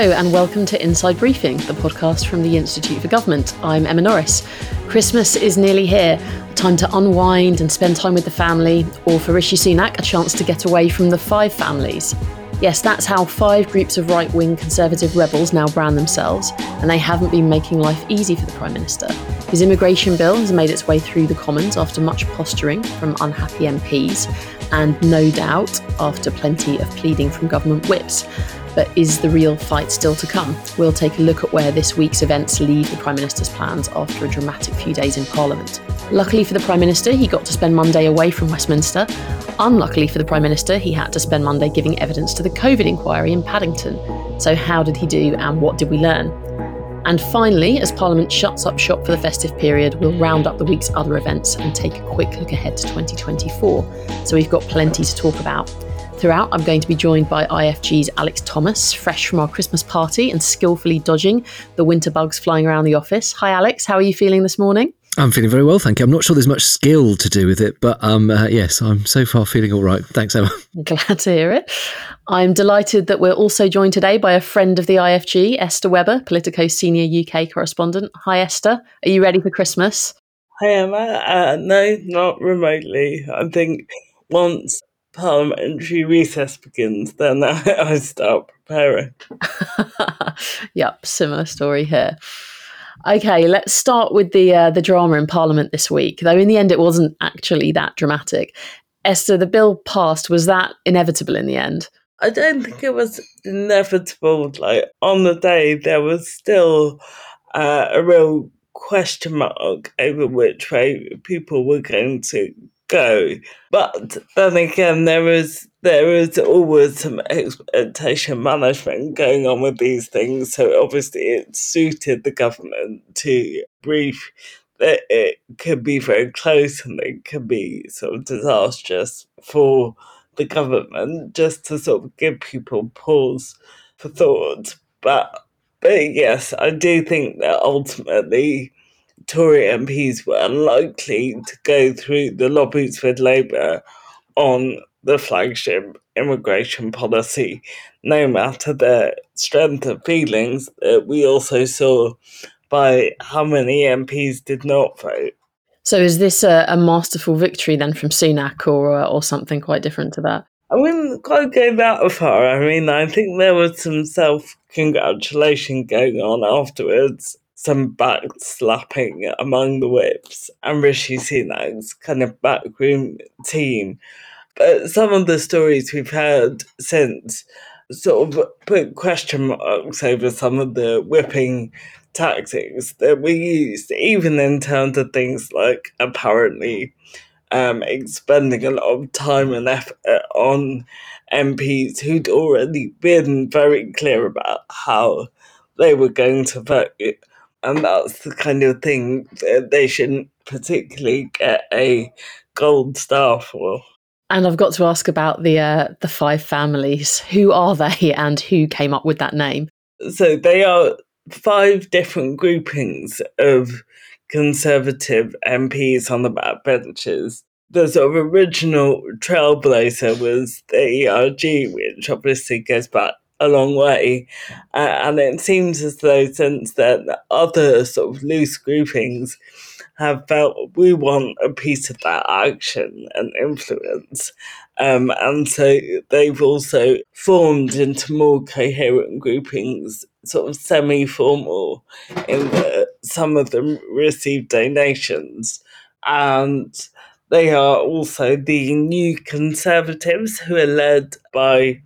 Hello, and welcome to Inside Briefing, the podcast from the Institute for Government. I'm Emma Norris. Christmas is nearly here. Time to unwind and spend time with the family, or for Rishi Sunak, a chance to get away from the five families. Yes, that's how five groups of right wing conservative rebels now brand themselves, and they haven't been making life easy for the Prime Minister. His immigration bill has made its way through the Commons after much posturing from unhappy MPs, and no doubt after plenty of pleading from government whips. But is the real fight still to come? We'll take a look at where this week's events leave the Prime Minister's plans after a dramatic few days in Parliament. Luckily for the Prime Minister, he got to spend Monday away from Westminster. Unluckily for the Prime Minister, he had to spend Monday giving evidence to the COVID inquiry in Paddington. So, how did he do and what did we learn? And finally, as Parliament shuts up shop for the festive period, we'll round up the week's other events and take a quick look ahead to 2024. So, we've got plenty to talk about. Throughout, I'm going to be joined by IFG's Alex Thomas, fresh from our Christmas party and skillfully dodging the winter bugs flying around the office. Hi, Alex. How are you feeling this morning? I'm feeling very well, thank you. I'm not sure there's much skill to do with it, but um, uh, yes, I'm so far feeling all right. Thanks, Emma. Glad to hear it. I'm delighted that we're also joined today by a friend of the IFG, Esther Webber, Politico's senior UK correspondent. Hi, Esther. Are you ready for Christmas? Hi, Emma. Uh, no, not remotely. I think once parliamentary recess begins, then I, I start preparing. yep, similar story here. Okay, let's start with the uh, the drama in Parliament this week. Though in the end, it wasn't actually that dramatic. Esther, the bill passed. Was that inevitable in the end? I don't think it was inevitable. Like on the day, there was still uh, a real question mark over which way people were going to go. But then again, there is there is always some expectation management going on with these things. So obviously, it suited the government to brief that it could be very close and it could be sort of disastrous for the government, just to sort of give people pause for thought. But but yes, I do think that ultimately Tory MPs were unlikely to go through the lobbies with Labour on the flagship immigration policy, no matter the strength of feelings that we also saw by how many MPs did not vote. So, is this a, a masterful victory then from Sunak, or uh, or something quite different to that? I wouldn't quite go that far. I mean, I think there was some self congratulation going on afterwards some back slapping among the whips and Rishi Sunak's kind of backroom team. But some of the stories we've heard since sort of put question marks over some of the whipping tactics that we used, even in terms of things like apparently um, expending a lot of time and effort on MPs who'd already been very clear about how they were going to vote and that's the kind of thing that they shouldn't particularly get a gold star for. And I've got to ask about the uh, the five families. Who are they, and who came up with that name? So they are five different groupings of Conservative MPs on the backbenches. The sort of original trailblazer was the ERG, which obviously goes back a long way. Uh, and it seems as though since then, other sort of loose groupings have felt we want a piece of that action and influence. Um, and so they've also formed into more coherent groupings, sort of semi formal, in that some of them receive donations. And they are also the new conservatives who are led by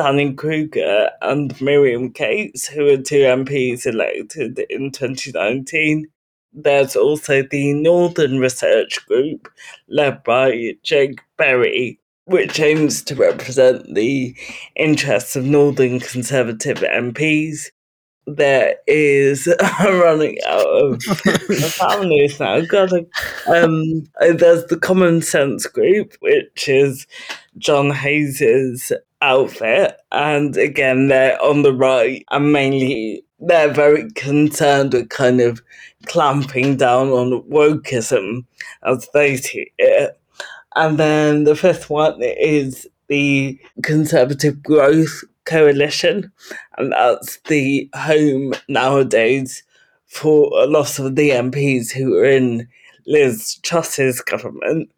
Danny Kruger and Miriam Cates, who are two MPs elected in 2019. There's also the Northern Research Group, led by Jake Berry, which aims to represent the interests of Northern Conservative MPs. There is running out of families now. God, um, there's the Common Sense Group, which is John Hayes's outfit. And again, they're on the right and mainly they're very concerned with kind of clamping down on wokeism as they see it. And then the fifth one is the Conservative Growth coalition, and that's the home nowadays for a lot of the MPs who are in Liz Truss's government,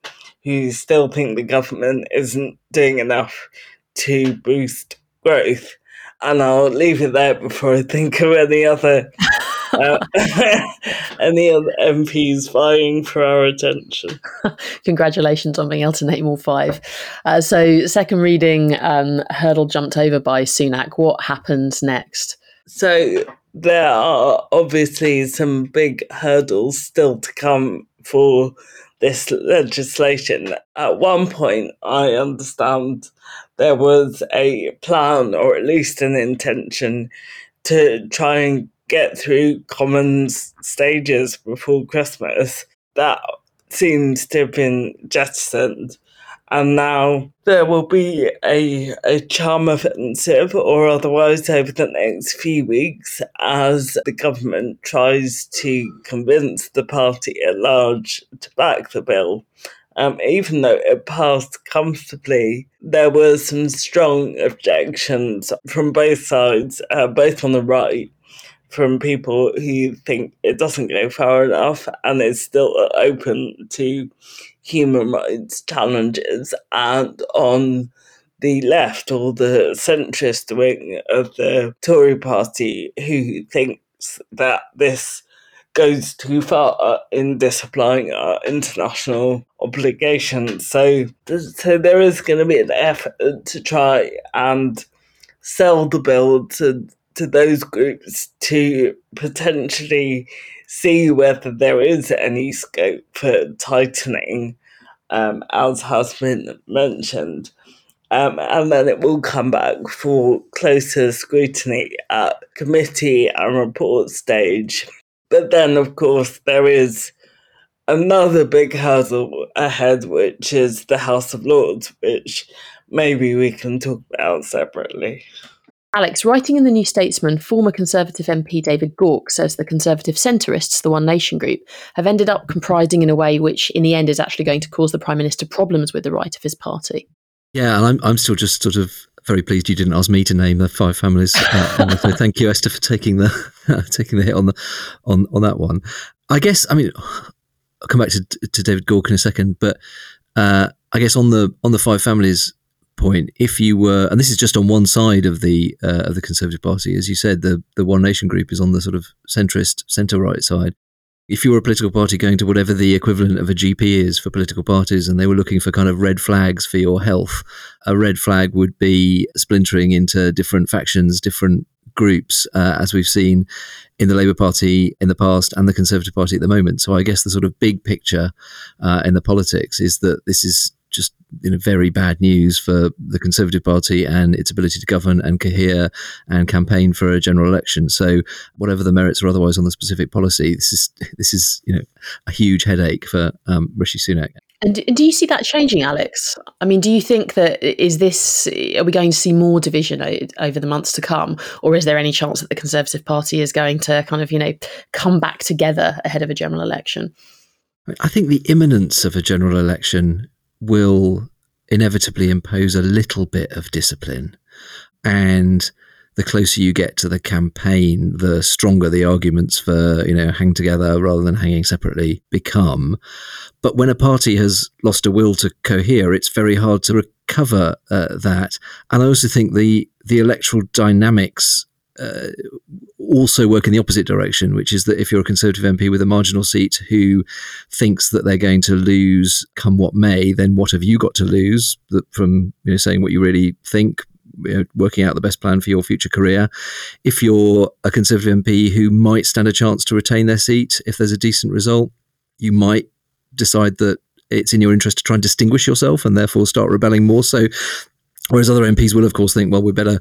who still think the government isn't doing enough to boost growth. And I'll leave it there before I think of any other uh, any other MPs vying for our attention. Congratulations on being able to name all five. Uh, so, second reading, um, hurdle jumped over by Sunak. What happens next? So, there are obviously some big hurdles still to come for this legislation. At one point, I understand there was a plan or at least an intention to try and get through Commons stages before Christmas. That seems to have been jettisoned. And now there will be a, a charm offensive or otherwise over the next few weeks as the government tries to convince the party at large to back the bill. Um, even though it passed comfortably, there were some strong objections from both sides, uh, both on the right from people who think it doesn't go far enough and is still open to human rights challenges, and on the left or the centrist wing of the Tory party who thinks that this goes too far in disapplying our international obligations. So, so there is going to be an effort to try and sell the bill to to those groups to potentially see whether there is any scope for tightening, um, as has been mentioned. Um, and then it will come back for closer scrutiny at committee and report stage. But then, of course, there is another big hurdle ahead, which is the House of Lords, which maybe we can talk about separately. Alex, writing in the New Statesman, former Conservative MP David Gauke says the Conservative centrists, the One Nation group, have ended up comprising in a way which, in the end, is actually going to cause the Prime Minister problems with the right of his party. Yeah, and I'm, I'm still just sort of very pleased you didn't ask me to name the five families. Uh, so thank you, Esther, for taking the taking the hit on the on on that one. I guess I mean I'll come back to to David Gauke in a second, but uh, I guess on the on the five families point, if you were, and this is just on one side of the uh, of the Conservative Party, as you said, the the One Nation group is on the sort of centrist, centre right side. If you were a political party going to whatever the equivalent of a GP is for political parties, and they were looking for kind of red flags for your health, a red flag would be splintering into different factions, different groups, uh, as we've seen in the Labour Party in the past and the Conservative Party at the moment. So I guess the sort of big picture uh, in the politics is that this is just you know very bad news for the Conservative Party and its ability to govern and cohere and campaign for a general election. So whatever the merits or otherwise on the specific policy, this is this is you know a huge headache for um, Rishi Sunak. And do you see that changing, Alex? I mean, do you think that is this? Are we going to see more division over the months to come, or is there any chance that the Conservative Party is going to kind of you know come back together ahead of a general election? I think the imminence of a general election will inevitably impose a little bit of discipline. And the closer you get to the campaign, the stronger the arguments for, you know, hang together rather than hanging separately become. But when a party has lost a will to cohere, it's very hard to recover uh, that. And I also think the the electoral dynamics uh, also work in the opposite direction, which is that if you're a Conservative MP with a marginal seat who thinks that they're going to lose come what may, then what have you got to lose from you know, saying what you really think, working out the best plan for your future career. If you're a Conservative MP who might stand a chance to retain their seat if there's a decent result, you might decide that it's in your interest to try and distinguish yourself and therefore start rebelling more. So Whereas other MPs will, of course, think, well, we better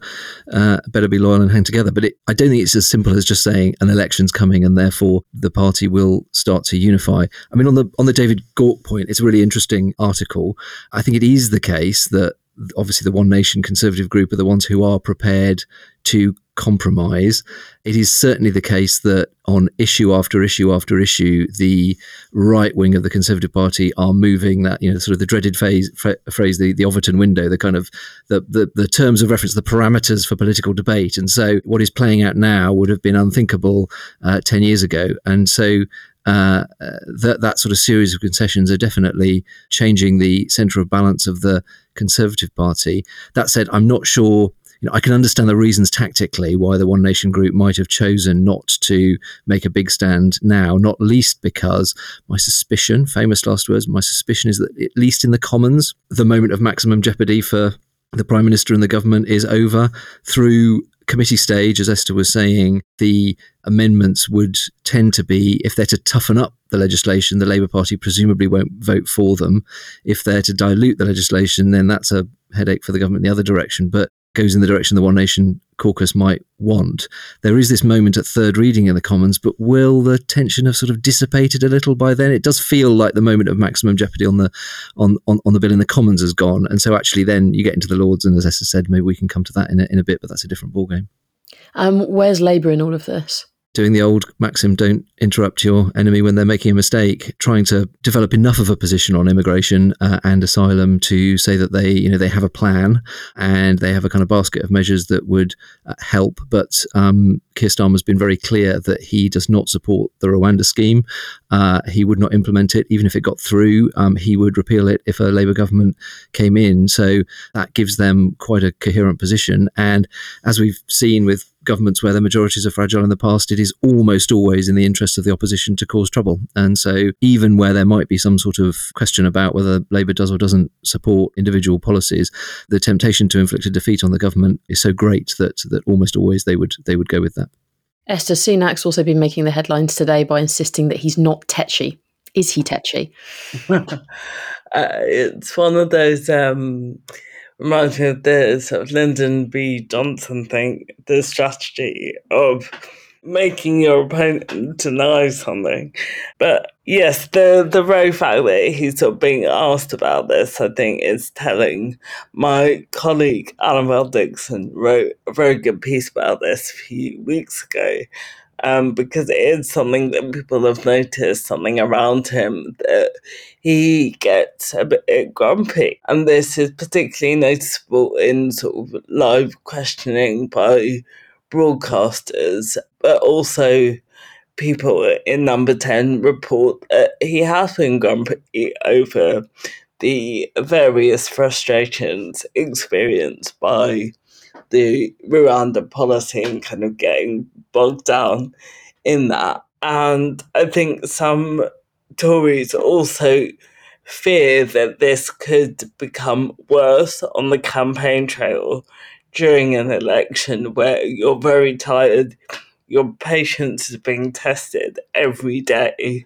uh, better be loyal and hang together. But it, I don't think it's as simple as just saying an election's coming and therefore the party will start to unify. I mean, on the on the David Gauke point, it's a really interesting article. I think it is the case that obviously the One Nation Conservative group are the ones who are prepared to compromise. It is certainly the case that on issue after issue after issue, the right wing of the Conservative Party are moving that, you know, sort of the dreaded phase, phrase, the, the Overton window, the kind of the, the, the terms of reference, the parameters for political debate. And so what is playing out now would have been unthinkable uh, 10 years ago. And so uh, that that sort of series of concessions are definitely changing the centre of balance of the Conservative Party. That said, I'm not sure you know, I can understand the reasons tactically why the One Nation group might have chosen not to make a big stand now, not least because my suspicion, famous last words, my suspicion is that at least in the Commons, the moment of maximum jeopardy for the Prime Minister and the government is over through committee stage, as Esther was saying, the amendments would tend to be, if they're to toughen up the legislation, the Labour Party presumably won't vote for them. If they're to dilute the legislation, then that's a headache for the government in the other direction. But goes in the direction the One Nation caucus might want. There is this moment at third reading in the Commons, but will the tension have sort of dissipated a little by then? It does feel like the moment of maximum jeopardy on the on, on, on the bill in the Commons has gone, and so actually then you get into the Lords, and as Esther said, maybe we can come to that in a, in a bit, but that's a different ballgame. Um, where's Labour in all of this? Doing the old maxim don't interrupt your enemy when they're making a mistake trying to develop enough of a position on immigration uh, and asylum to say that they you know they have a plan and they have a kind of basket of measures that would uh, help. But um, Keir Starmer's been very clear that he does not support the Rwanda scheme. Uh, he would not implement it. Even if it got through um, he would repeal it if a Labour government came in. So that gives them quite a coherent position. And as we've seen with governments where the majorities are fragile in the past, it is almost always in the interest of the opposition to cause trouble. And so, even where there might be some sort of question about whether Labour does or doesn't support individual policies, the temptation to inflict a defeat on the government is so great that that almost always they would they would go with that. Esther Sunak's also been making the headlines today by insisting that he's not tetchy. Is he tetchy? uh, it's one of those. Um, reminds me of this of Lyndon B. Johnson thing, the strategy of making your opponent deny something. But yes, the the very fact that he's sort of being asked about this, I think, is telling. My colleague Annabelle Dickson wrote a very good piece about this a few weeks ago um, because it is something that people have noticed, something around him that he gets a bit grumpy. And this is particularly noticeable in sort of live questioning by broadcasters, but also people in number 10 report that he has been grumpy over the various frustrations experienced by the Rwanda policy and kind of getting bogged down in that. And I think some Tories also fear that this could become worse on the campaign trail during an election where you're very tired, your patience is being tested every day.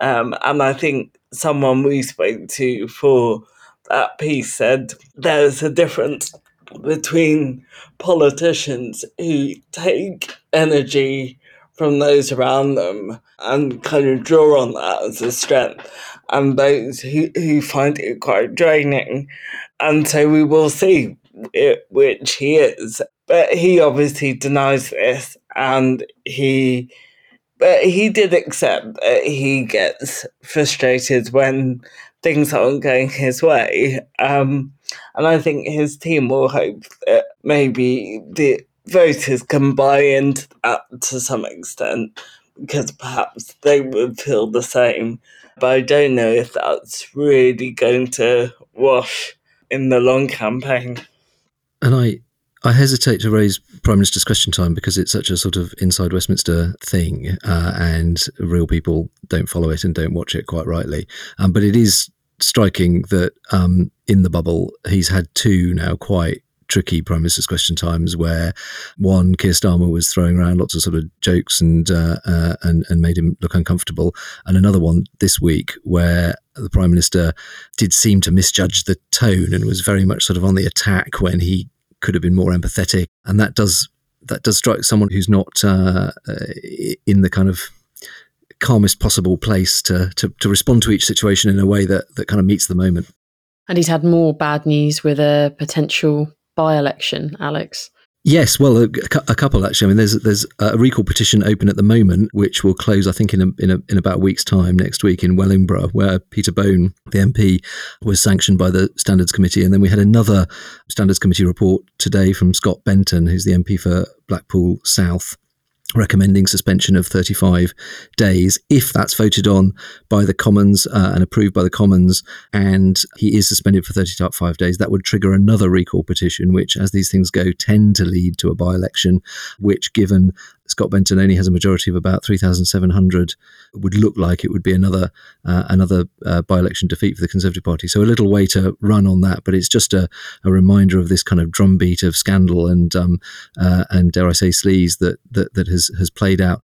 Um, and I think someone we spoke to for that piece said there's a difference between politicians who take energy from those around them and kind of draw on that as a strength, and those who, who find it quite draining. And so we will see it, which he is. But he obviously denies this, and he. But he did accept that he gets frustrated when things aren't going his way. Um, and I think his team will hope that maybe the voters can buy into that to some extent because perhaps they would feel the same. But I don't know if that's really going to wash in the long campaign. And I, I hesitate to raise Prime Minister's question time because it's such a sort of inside Westminster thing, uh, and real people don't follow it and don't watch it quite rightly. Um, but it is striking that um, in the bubble, he's had two now quite tricky Prime Minister's question times where one, Keir Starmer was throwing around lots of sort of jokes and, uh, uh, and, and made him look uncomfortable. And another one this week where the Prime Minister did seem to misjudge the tone and was very much sort of on the attack when he could have been more empathetic. And that does that does strike someone who's not uh, in the kind of calmest possible place to, to, to respond to each situation in a way that, that kind of meets the moment. And he's had more bad news with a potential by election, Alex. Yes, well, a, a, couple actually. I mean, there's there's a recall petition open at the moment, which will close, I think, in a, in, a, in about a week's time next week in Wellingborough, where Peter Bone, the MP, was sanctioned by the Standards Committee, and then we had another Standards Committee report today from Scott Benton, who's the MP for Blackpool South, recommending suspension of 35 days if that's voted on by the Commons uh, and approved by the Commons, and he is suspended for 35 days, that would trigger another recall petition, which, as these things go, tend to lead to a by election, which, given Scott Benton only has a majority of about 3,700, would look like it would be another uh, another uh, by-election defeat for the Conservative Party. So a little way to run on that, but it's just a, a reminder of this kind of drumbeat of scandal and um, uh, and dare I say sleaze that that, that has has played out.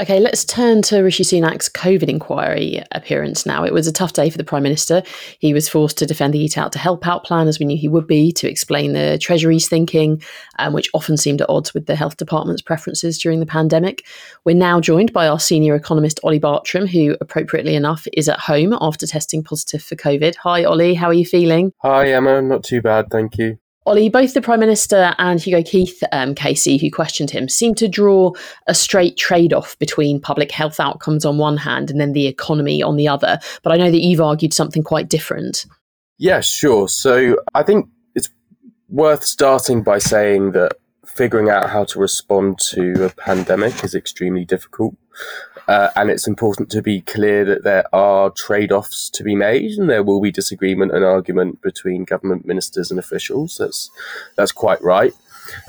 Okay, let's turn to Rishi Sunak's COVID inquiry appearance now. It was a tough day for the Prime Minister. He was forced to defend the Eat Out to Help Out plan, as we knew he would be, to explain the Treasury's thinking, um, which often seemed at odds with the Health Department's preferences during the pandemic. We're now joined by our senior economist, Olly Bartrum, who, appropriately enough, is at home after testing positive for COVID. Hi, Ollie, how are you feeling? Hi, Emma, not too bad, thank you. Olly, both the Prime Minister and Hugo Keith, um, KC, who questioned him, seem to draw a straight trade off between public health outcomes on one hand and then the economy on the other. But I know that you've argued something quite different. Yes, sure. So I think it's worth starting by saying that figuring out how to respond to a pandemic is extremely difficult. Uh, and it's important to be clear that there are trade offs to be made, and there will be disagreement and argument between government ministers and officials. That's, that's quite right.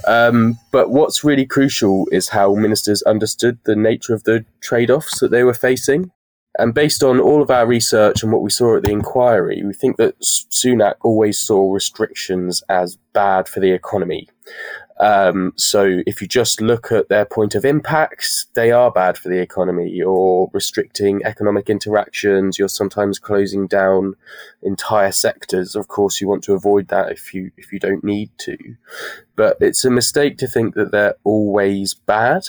Um, but what's really crucial is how ministers understood the nature of the trade offs that they were facing. And based on all of our research and what we saw at the inquiry, we think that Sunak always saw restrictions as bad for the economy. Um, so if you just look at their point of impacts, they are bad for the economy. You're restricting economic interactions. You're sometimes closing down entire sectors. Of course, you want to avoid that if you if you don't need to. But it's a mistake to think that they're always bad.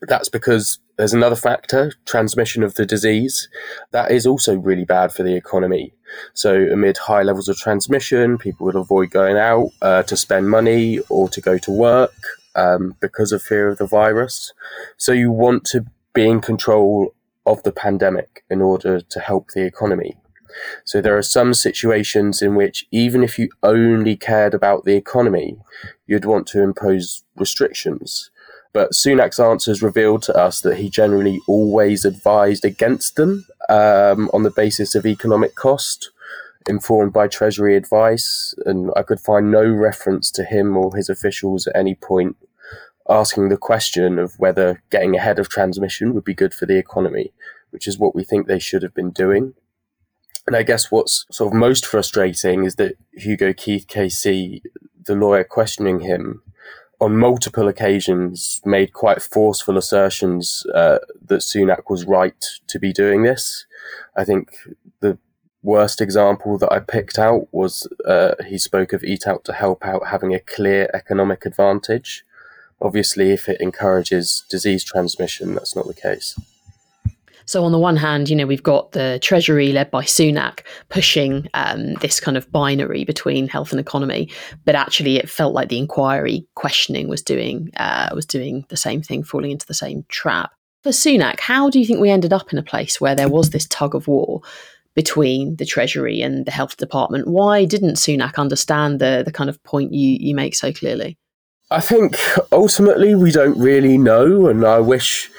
That's because there's another factor, transmission of the disease. That is also really bad for the economy. So, amid high levels of transmission, people will avoid going out uh, to spend money or to go to work um, because of fear of the virus. So, you want to be in control of the pandemic in order to help the economy. So, there are some situations in which, even if you only cared about the economy, you'd want to impose restrictions. But Sunak's answers revealed to us that he generally always advised against them um, on the basis of economic cost, informed by Treasury advice. And I could find no reference to him or his officials at any point asking the question of whether getting ahead of transmission would be good for the economy, which is what we think they should have been doing. And I guess what's sort of most frustrating is that Hugo Keith KC, the lawyer questioning him, on multiple occasions made quite forceful assertions uh, that Sunak was right to be doing this. I think the worst example that I picked out was uh, he spoke of Eat Out to Help Out having a clear economic advantage. Obviously, if it encourages disease transmission, that's not the case. So on the one hand, you know, we've got the Treasury led by Sunak pushing um, this kind of binary between health and economy, but actually it felt like the inquiry questioning was doing uh, was doing the same thing, falling into the same trap. For Sunak, how do you think we ended up in a place where there was this tug of war between the Treasury and the Health Department? Why didn't Sunak understand the the kind of point you you make so clearly? I think ultimately we don't really know, and I wish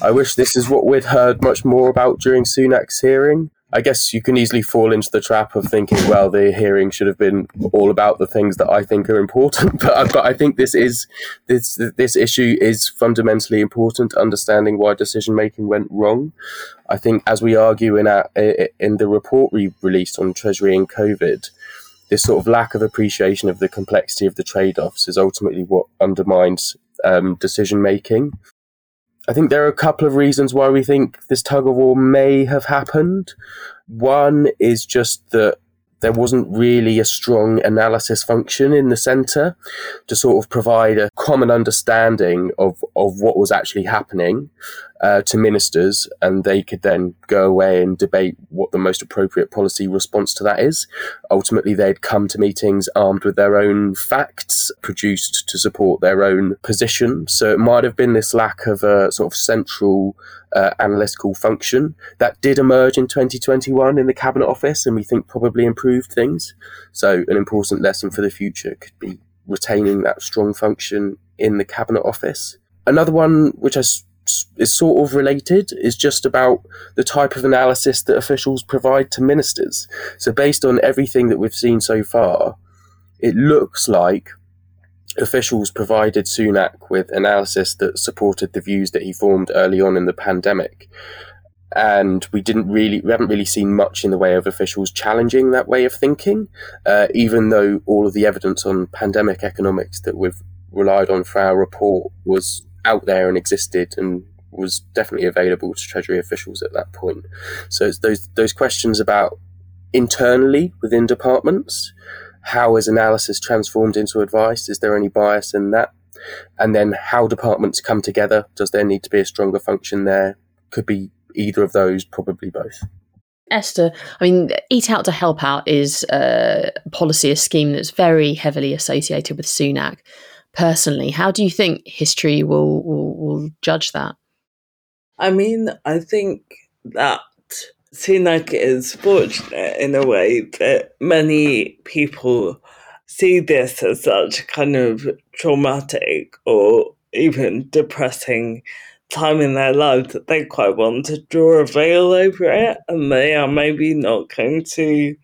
I wish this is what we'd heard much more about during Sunak's hearing. I guess you can easily fall into the trap of thinking, well, the hearing should have been all about the things that I think are important. But, but I think this is this this issue is fundamentally important. Understanding why decision making went wrong. I think, as we argue in our in the report we released on Treasury and COVID, this sort of lack of appreciation of the complexity of the trade offs is ultimately what undermines um, decision making. I think there are a couple of reasons why we think this tug of war may have happened. One is just that there wasn't really a strong analysis function in the centre to sort of provide a common understanding of, of what was actually happening. Uh, to ministers, and they could then go away and debate what the most appropriate policy response to that is. Ultimately, they'd come to meetings armed with their own facts produced to support their own position. So it might have been this lack of a sort of central uh, analytical function that did emerge in 2021 in the Cabinet Office, and we think probably improved things. So, an important lesson for the future could be retaining that strong function in the Cabinet Office. Another one, which is, is sort of related, is just about the type of analysis that officials provide to ministers. So, based on everything that we've seen so far, it looks like officials provided Sunak with analysis that supported the views that he formed early on in the pandemic. And we didn't really, we haven't really seen much in the way of officials challenging that way of thinking, uh, even though all of the evidence on pandemic economics that we've relied on for our report was out there and existed and was definitely available to Treasury officials at that point. So those those questions about internally within departments how is analysis transformed into advice? Is there any bias in that? And then how departments come together? Does there need to be a stronger function there? Could be either of those, probably both. Esther, I mean, Eat Out to Help Out is a policy, a scheme that's very heavily associated with Sunak. Personally, how do you think history will, will, will judge that? I mean, I think that Sunak is fortunate in a way that many people see this as such kind of traumatic or even depressing time in their lives that they quite want to draw a veil over it and they are maybe not going to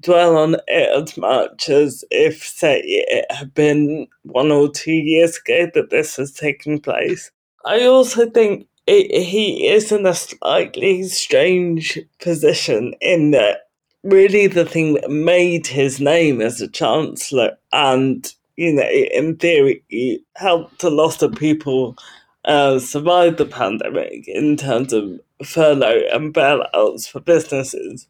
dwell on it as much as if say it had been one or two years ago that this has taken place. I also think it, he is in a slightly strange position in that really the thing that made his name as a chancellor and you know in theory he helped a lot of people uh, survive the pandemic in terms of furlough and bailouts for businesses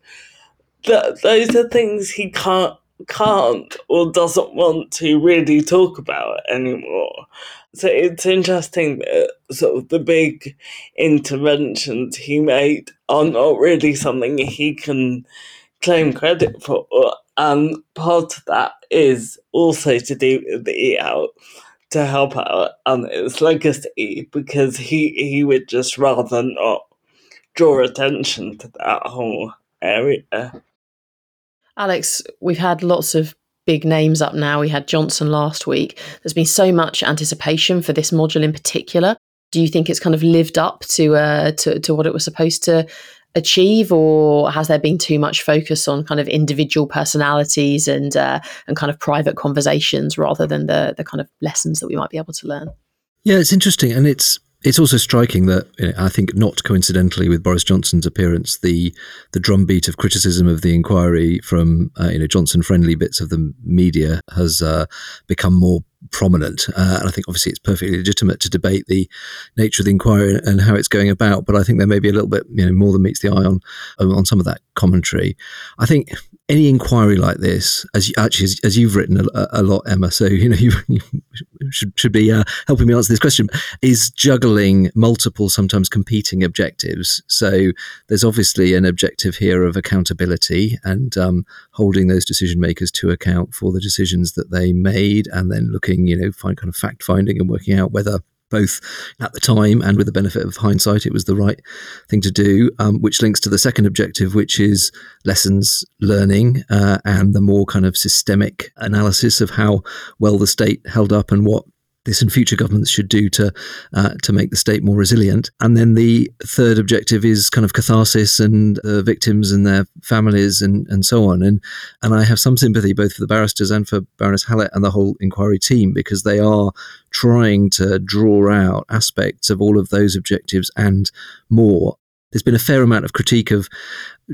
that those are things he can't can't or doesn't want to really talk about anymore so it's interesting that sort of the big interventions he made are not really something he can claim credit for. And part of that is also to do with the Eat Out to help out and its legacy because he, he would just rather not draw attention to that whole area. Alex, we've had lots of big names up now. We had Johnson last week. There's been so much anticipation for this module in particular. Do you think it's kind of lived up to uh, to, to what it was supposed to achieve, or has there been too much focus on kind of individual personalities and uh, and kind of private conversations rather than the the kind of lessons that we might be able to learn? Yeah, it's interesting, and it's it's also striking that you know, I think, not coincidentally, with Boris Johnson's appearance, the the drumbeat of criticism of the inquiry from uh, you know Johnson friendly bits of the media has uh, become more prominent. Uh, and I think obviously it's perfectly legitimate to debate the nature of the inquiry and how it's going about. But I think there may be a little bit you know more than meets the eye on on some of that commentary. I think any inquiry like this, as you, actually as, as you've written a, a, lot, Emma, so you know you, you should should be uh, helping me answer this question, is juggling multiple, sometimes competing objectives. So there's obviously an objective here of accountability and um, holding those decision makers to account for the decisions that they made, and then looking, you know, find kind of fact finding and working out whether both at the time and with the benefit of hindsight, it was the right thing to do, um, which links to the second objective, which is lessons learning uh, and the more kind of systemic analysis of how well the state held up and what this and future governments should do to uh, to make the state more resilient. And then the third objective is kind of catharsis and uh, victims and their families and, and so on. And and I have some sympathy both for the barristers and for Baroness Hallett and the whole inquiry team because they are trying to draw out aspects of all of those objectives and more there's been a fair amount of critique of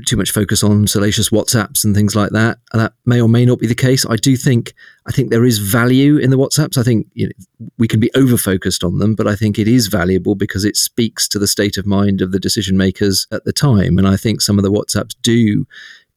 too much focus on salacious WhatsApps and things like that. And that may or may not be the case. I do think I think there is value in the WhatsApps. I think you know, we can be over focused on them, but I think it is valuable because it speaks to the state of mind of the decision makers at the time. And I think some of the WhatsApps do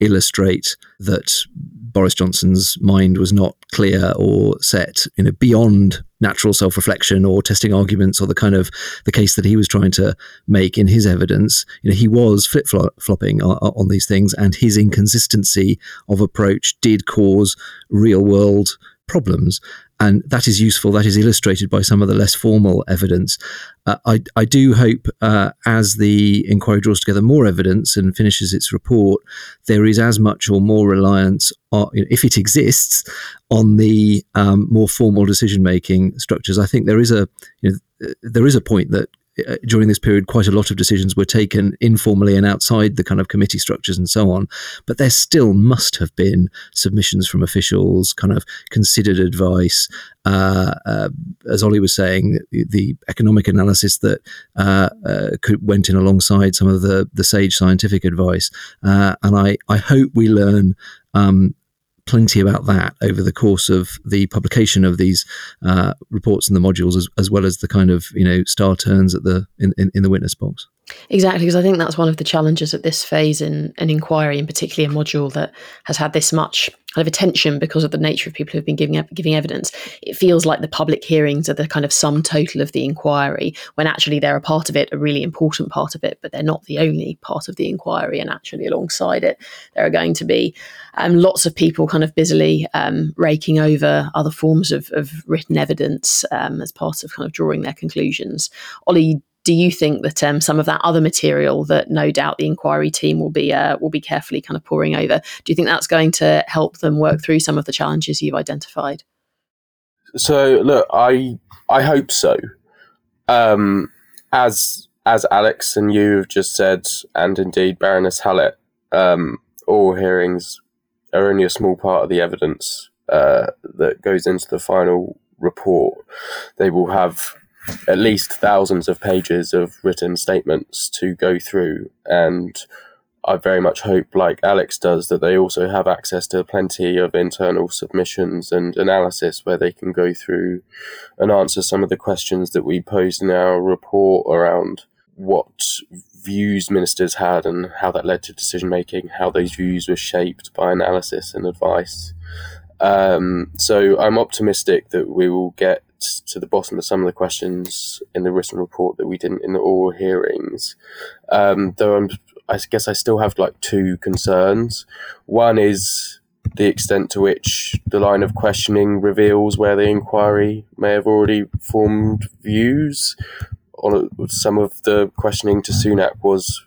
illustrate that Boris Johnson's mind was not clear or set, you know, beyond natural self-reflection or testing arguments or the kind of the case that he was trying to make in his evidence. You know he was flip-flopping on, on these things and his inconsistency of approach did cause real world problems and that is useful. That is illustrated by some of the less formal evidence. Uh, I, I do hope, uh, as the inquiry draws together more evidence and finishes its report, there is as much or more reliance, on, if it exists, on the um, more formal decision making structures. I think there is a you know, there is a point that uh, during this period, quite a lot of decisions were taken informally and outside the kind of committee structures and so on. But there still must have been submissions from officials, kind of considered advice. Uh, uh, as Olly was saying, the, the economic analysis that uh, uh could, went in alongside some of the, the sage scientific advice. And I, I hope we learn um, plenty about that over the course of the publication of these uh, reports and the modules, as, as, well as the kind of you know star turns at the in, in, in the witness box. Exactly, because I think that's one of the challenges at this phase in an inquiry, and particularly a module that has had this much kind of attention because of the nature of people who've been giving giving evidence. It feels like the public hearings are the kind of sum total of the inquiry, when actually they're a part of it, a really important part of it, but they're not the only part of the inquiry. And actually, alongside it, there are going to be um, lots of people kind of busily um, raking over other forms of, of written evidence um, as part of kind of drawing their conclusions. Olly do you think that um, some of that other material that no doubt the inquiry team will be uh, will be carefully kind of poring over, do you think that's going to help them work through some of the challenges you've identified? So look, I I hope so. Um, as as Alex and you have just said, and indeed Baroness Hallett, um, all hearings are only a small part of the evidence uh, that goes into the final report. They will have at least thousands of pages of written statements to go through. And I very much hope, like Alex does, that they also have access to plenty of internal submissions and analysis where they can go through and answer some of the questions that we posed in our report around what views ministers had and how that led to decision making, how those views were shaped by analysis and advice. Um, so I'm optimistic that we will get to the bottom of some of the questions in the written report that we didn't in the oral hearings. Um, though I'm, I guess I still have like two concerns. One is the extent to which the line of questioning reveals where the inquiry may have already formed views. On some of the questioning to Sunak was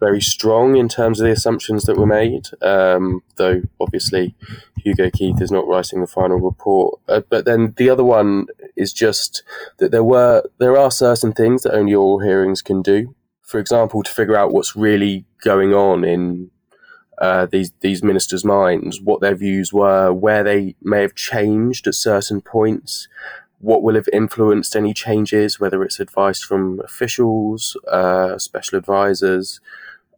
very strong in terms of the assumptions that were made, um, though obviously Hugo Keith is not writing the final report. Uh, but then the other one is just that there were there are certain things that only oral hearings can do. For example, to figure out what's really going on in uh, these these ministers' minds, what their views were, where they may have changed at certain points, what will have influenced any changes, whether it's advice from officials, uh, special advisors,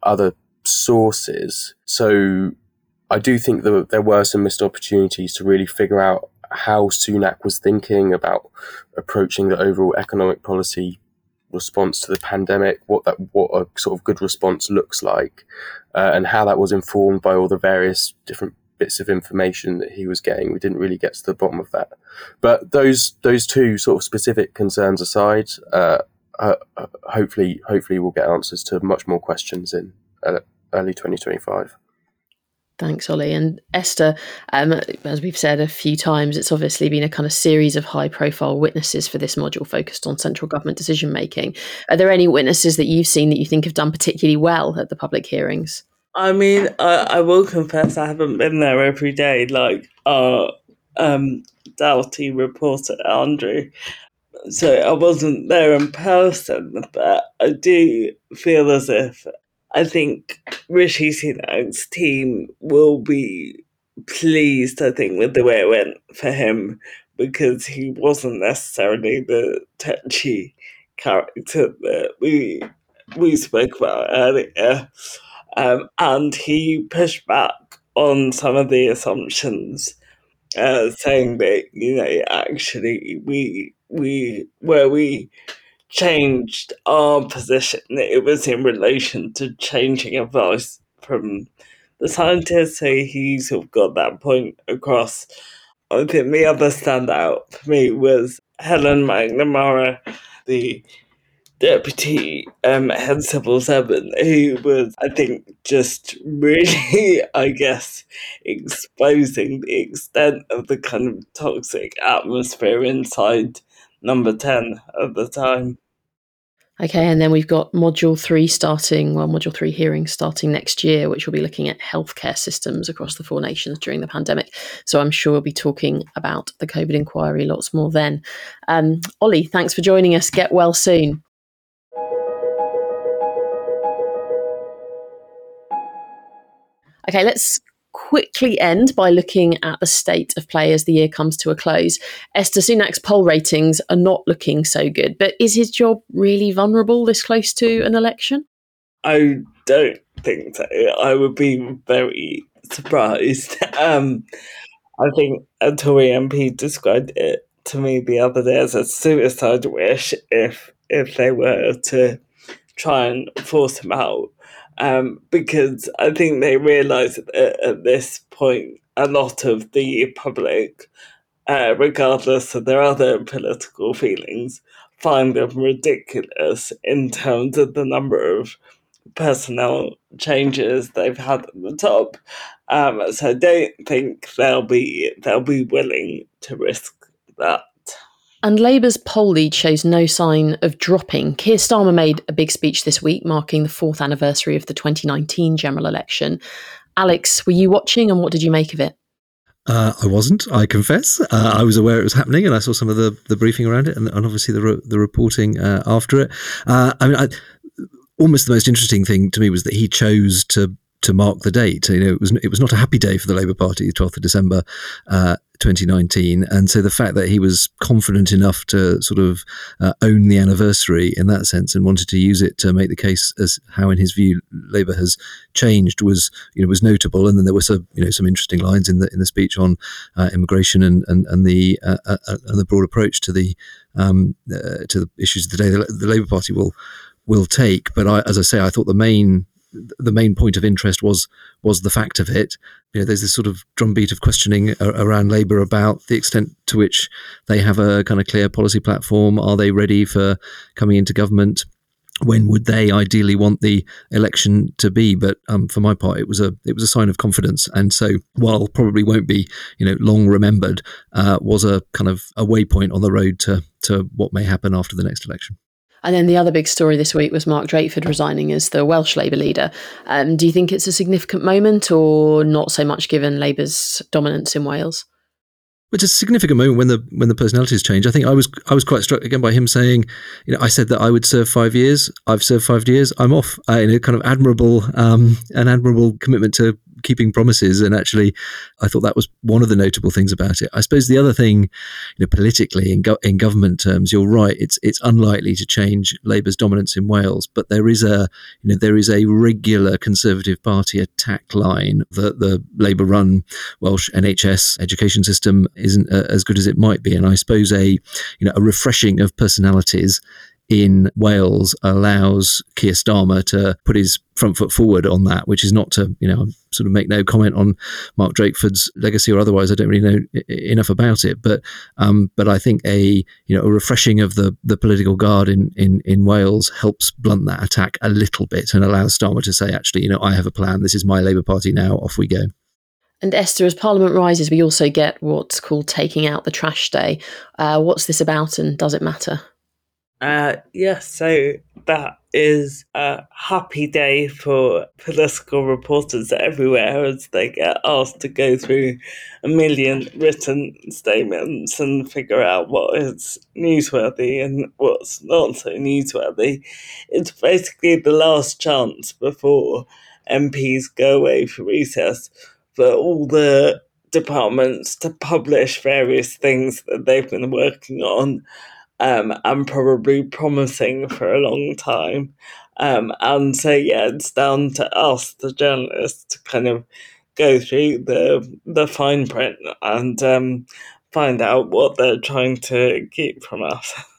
other sources. So I do think that there were some missed opportunities to really figure out how Sunak was thinking about approaching the overall economic policy response to the pandemic, what that what a sort of good response looks like, uh, and how that was informed by all the various different bits of information that he was getting. We didn't really get to the bottom of that, but those those two sort of specific concerns aside, uh, uh, hopefully hopefully we'll get answers to much more questions in uh, early 2025. Thanks, Olly. And Esther, um, as we've said a few times, it's obviously been a kind of series of high profile witnesses for this module focused on central government decision making. Are there any witnesses that you've seen that you think have done particularly well at the public hearings? I mean, I, I will confess I haven't been there every day like our um, Doughty reporter, Andrew. So I wasn't there in person, but I do feel as if I think Rishi Sunak's team will be pleased, I think, with the way it went for him because he wasn't necessarily the touchy character that we we spoke about earlier. Um, and he pushed back on some of the assumptions, uh, saying that you know actually we we where we changed our position. It was in relation to changing advice from the scientists, so he sort of got that point across. I think the other standout for me was Helen MacNamara, the deputy um, head civil servant, who was, I think, just really, I guess, exposing the extent of the kind of toxic atmosphere inside number 10 at the time. Okay, and then we've got Module 3 starting, well, Module 3 hearing starting next year, which will be looking at healthcare systems across the four nations during the pandemic. So I'm sure we'll be talking about the COVID inquiry lots more then. Um, Olly, thanks for joining us. Get well soon. Okay, let's quickly end by looking at the state of play as the year comes to a close. Esther Sunak's poll ratings are not looking so good, but is his job really vulnerable this close to an election? I don't think so. I would be very surprised. Um, I think a Tory MP described it to me the other day as a suicide wish if if they were to try and force him out um, because I think they realise at, at, this point a lot of the public, uh, regardless of their other political feelings, find them ridiculous in terms of the number of personnel changes they've had at the top. Um, so I don't think they'll be they'll be willing to risk that. And Labour's poll lead shows no sign of dropping. Keir Starmer made a big speech this week, marking the fourth anniversary of the 2019 general election. Alex, were you watching and what did you make of it? Uh, I wasn't, I confess. Uh, I was aware it was happening, and I saw some of the, the briefing around it, and, and obviously the re- the reporting uh, after it. Uh, I mean, I, almost the most interesting thing to me was that he chose to to mark the date. You know, it was it was not a happy day for the Labour Party, the twelfth of December, uh, 2019, and so the fact that he was confident enough to sort of uh, own the anniversary in that sense and wanted to use it to make the case as how, in his view, Labour has changed was you know was notable. And then there were some you know some interesting lines in the in the speech on uh, immigration and and and the uh, uh, uh, and the broad approach to the um, to the issues of the day. The, the Labour Party will will take, but I, as I say, I thought the main the main point of interest was was the fact of it. You know, there's this sort of drumbeat of questioning around Labour about the extent to which they have a kind of clear policy platform. Are they ready for coming into government? When would they ideally want the election to be? But um, for my part, it was a it was a sign of confidence, and so while probably won't be you know long remembered, uh, was a kind of a waypoint on the road to to what may happen after the next election. And then the other big story this week was Mark Drakeford resigning as the Welsh Labour leader. Um, do you think it's a significant moment or not so much given Labour's dominance in Wales? It's a significant moment when the when the personalities change. I think I was I was quite struck again by him saying, you know, I said that I would serve five years. I've served five years. I'm off. Uh, in a kind of admirable, um, an admirable commitment to keeping promises. And actually, I thought that was one of the notable things about it. I suppose the other thing, you know, politically in, go- in government terms, you're right. It's it's unlikely to change Labour's dominance in Wales, but there is a you know there is a regular Conservative Party attack line that the Labour-run Welsh NHS education system isn't uh, as good as it might be, and I suppose a you know a refreshing of personalities in Wales allows Keir Starmer to put his front foot forward on that, which is not to, you know, sort of make no comment on Mark Drakeford's legacy or otherwise. I don't really know enough about it, but um, but I think a you know a refreshing of the the political guard in in in Wales helps blunt that attack a little bit and allows Starmer to say, actually, you know, I have a plan. This is my Labour Party now. Off we go. And Esther, as Parliament rises, we also get what's called taking out the trash day. Uh, what's this about, and does it matter? Uh, yes, so that is a happy day for political reporters everywhere as they get asked to go through a million written statements and figure out what is newsworthy and what's not so newsworthy. It's basically the last chance before MPs go away for recess for all the departments to publish various things that they've been working on um, and probably promising for a long time. Um, and so, yeah, it's down to us, the journalists, to kind of go through the the fine print and um, find out what they're trying to keep from us.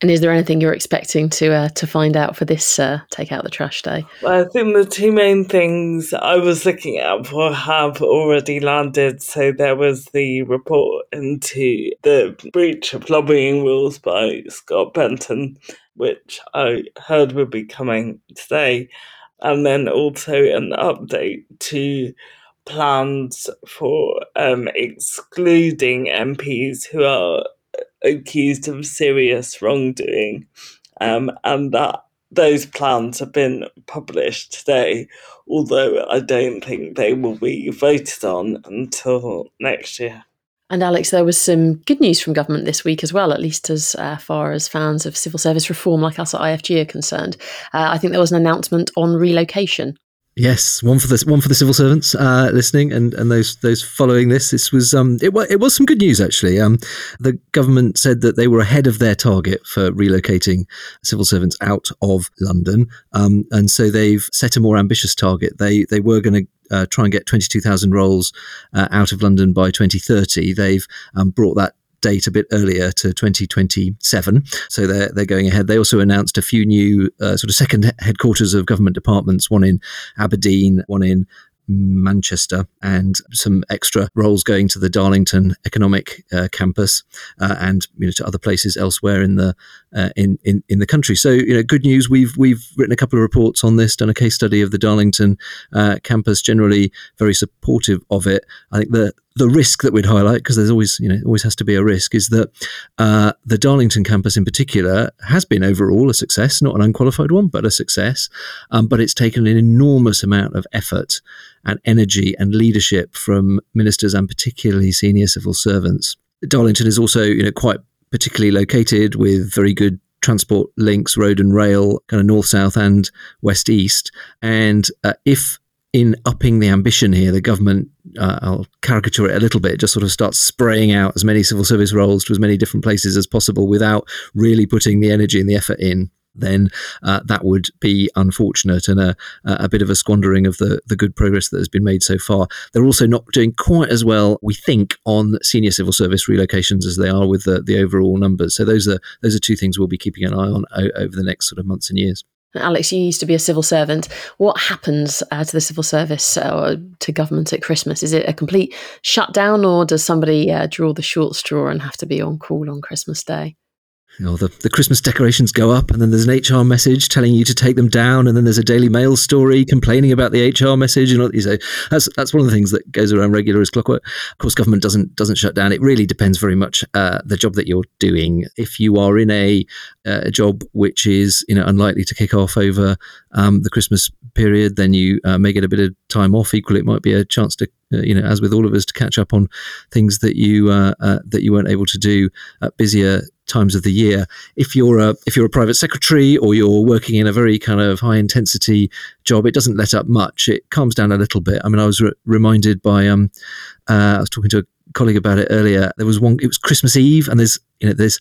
And is there anything you're expecting to uh, to find out for this uh, Take Out the Trash Day? Well, I think the two main things I was looking at for have already landed. So there was the report into the breach of lobbying rules by Scott Benton, which I heard would be coming today, and then also an update to plans for um, excluding MPs who are accused of serious wrongdoing, um, and that those plans have been published today, although I don't think they will be voted on until next year. And Alex, there was some good news from government this week as well, at least as uh, far as fans of civil service reform like us at IFG are concerned. Uh, I think there was an announcement on relocation. Yes, one for the one for the civil servants uh, listening and, and those those following this. This was um it was it was some good news actually. Um, the government said that they were ahead of their target for relocating civil servants out of London. Um, and so they've set a more ambitious target. They they were going to uh, try and get 22,000 roles uh, out of London by 2030. They've um, brought that date a bit earlier to 2027. So they're, they're going ahead. They also announced a few new uh, sort of second headquarters of government departments, one in Aberdeen, one in Manchester and some extra roles going to the Darlington Economic uh, Campus uh, and you know to other places elsewhere in the uh, in, in in the country. So you know, good news. We've we've written a couple of reports on this, done a case study of the Darlington uh, campus. Generally, very supportive of it. I think the the risk that we'd highlight, because there's always, you know, always has to be a risk, is that uh, the Darlington campus in particular has been overall a success, not an unqualified one, but a success. Um, but it's taken an enormous amount of effort and energy and leadership from ministers and particularly senior civil servants. Darlington is also, you know, quite particularly located with very good transport links, road and rail, kind of north, south, and west, east. And uh, if in upping the ambition here, the government, uh, I'll caricature it a little bit, just sort of starts spraying out as many civil service roles to as many different places as possible without really putting the energy and the effort in. Then uh, that would be unfortunate and a, a bit of a squandering of the, the good progress that has been made so far. They're also not doing quite as well, we think, on senior civil service relocations as they are with the, the overall numbers. So those are those are two things we'll be keeping an eye on o- over the next sort of months and years. Alex, you used to be a civil servant. What happens uh, to the civil service uh, or to government at Christmas? Is it a complete shutdown, or does somebody uh, draw the short straw and have to be on call on Christmas Day? You know, the, the Christmas decorations go up, and then there's an HR message telling you to take them down, and then there's a Daily Mail story complaining about the HR message. And you say that's that's one of the things that goes around regular as clockwork. Of course, government doesn't doesn't shut down. It really depends very much uh, the job that you're doing. If you are in a, uh, a job which is you know unlikely to kick off over um, the Christmas period, then you uh, may get a bit of time off. Equally, it might be a chance to uh, you know, as with all of us, to catch up on things that you uh, uh, that you weren't able to do at busier times of the year. If you're a if you're a private secretary or you're working in a very kind of high intensity job, it doesn't let up much. It calms down a little bit. I mean, I was re- reminded by um, uh, I was talking to a colleague about it earlier. There was one. It was Christmas Eve, and there's you know there's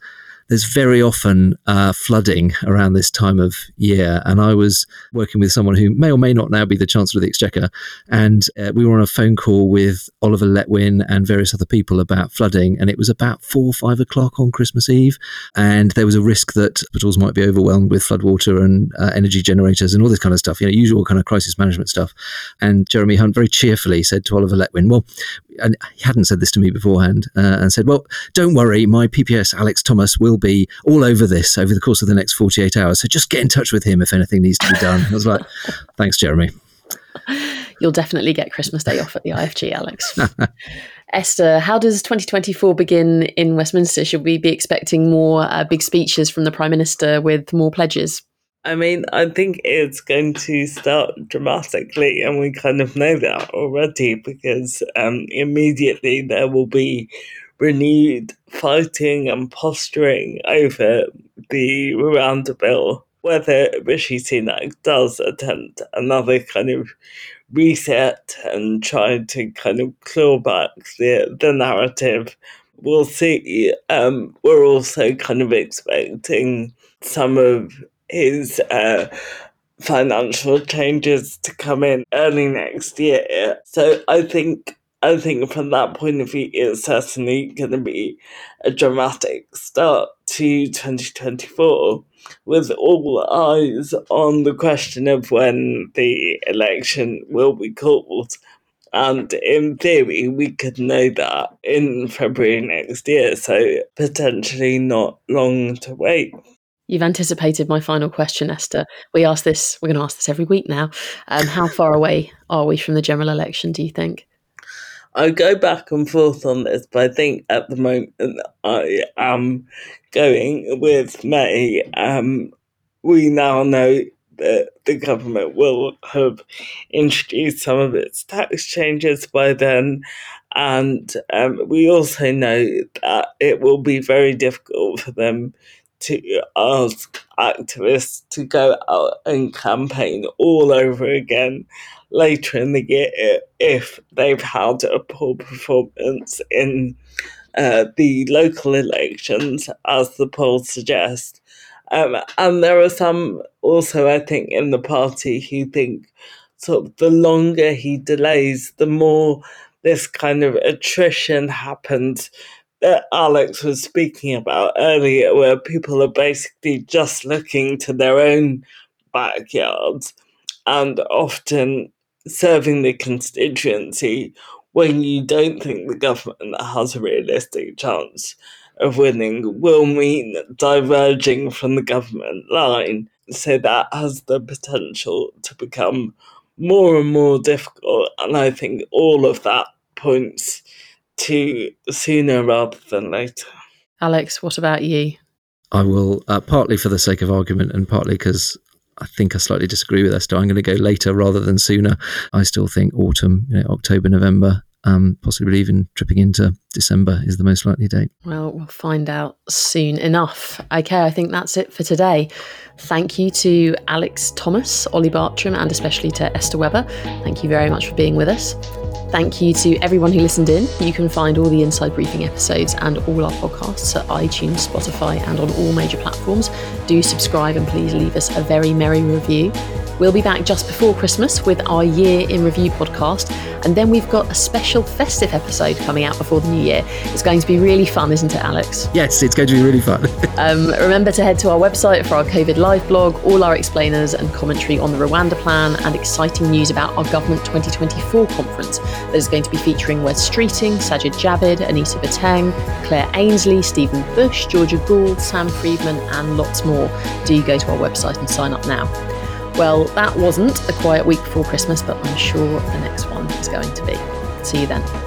there's very often uh, flooding around this time of year. And I was working with someone who may or may not now be the Chancellor of the Exchequer. And uh, we were on a phone call with Oliver Letwin and various other people about flooding. And it was about four or five o'clock on Christmas Eve. And there was a risk that hospitals might be overwhelmed with floodwater and uh, energy generators and all this kind of stuff, you know, usual kind of crisis management stuff. And Jeremy Hunt very cheerfully said to Oliver Letwin, well, and he hadn't said this to me beforehand, uh, and said, well, don't worry, my PPS, Alex Thomas, will be all over this over the course of the next 48 hours. So just get in touch with him if anything needs to be done. I was like, thanks, Jeremy. You'll definitely get Christmas Day off at the IFG, Alex. Esther, how does 2024 begin in Westminster? Should we be expecting more uh, big speeches from the Prime Minister with more pledges? I mean, I think it's going to start dramatically, and we kind of know that already because um, immediately there will be renewed fighting and posturing over the Rwanda bill, whether Rishi Sunak does attempt another kind of reset and try to kind of claw back the, the narrative. We'll see. Um, we're also kind of expecting some of his uh, financial changes to come in early next year. So I think I think from that point of view, it's certainly going to be a dramatic start to 2024 with all eyes on the question of when the election will be called. And in theory, we could know that in February next year, so potentially not long to wait. You've anticipated my final question, Esther. We ask this, we're going to ask this every week now. Um, how far away are we from the general election, do you think? I go back and forth on this, but I think at the moment I am going with May. Um, we now know that the government will have introduced some of its tax changes by then. And um, we also know that it will be very difficult for them to ask activists to go out and campaign all over again later in the year if they've had a poor performance in uh, the local elections, as the polls suggest. Um, and there are some also, I think, in the party who think sort of the longer he delays, the more this kind of attrition happens that Alex was speaking about earlier, where people are basically just looking to their own backyards and often serving the constituency when you don't think the government has a realistic chance of winning will mean diverging from the government line. So that has the potential to become more and more difficult. And I think all of that points to sooner rather than later. Alex, what about you? I will, uh, partly for the sake of argument and partly because I think I slightly disagree with Esther. I'm going to go later rather than sooner. I still think autumn, you know, October, November, um, possibly even tripping into December is the most likely date. Well, we'll find out soon enough. Okay, I think that's it for today. Thank you to Alex Thomas, Olly Bartrum, and especially to Esther Webber. Thank you very much for being with us. Thank you to everyone who listened in. You can find all the Inside Briefing episodes and all our podcasts at iTunes, Spotify, and on all major platforms. Do subscribe and please leave us a very merry review. We'll be back just before Christmas with our Year in Review podcast, and then we've got a special festive episode coming out before the new year. It's going to be really fun, isn't it, Alex? Yes, it's going to be really fun. um, remember to head to our website for our COVID Live blog, all our explainers and commentary on the Rwanda plan, and exciting news about our Government 2024 conference that is going to be featuring Wes Streeting, Sajid Javid, Anita Boateng, Claire Ainsley, Stephen Bush, Georgia Gould, Sam Friedman, and lots more. Do go to our website and sign up now. Well, that wasn't a quiet week before Christmas, but I'm sure the next one is going to be. See you then.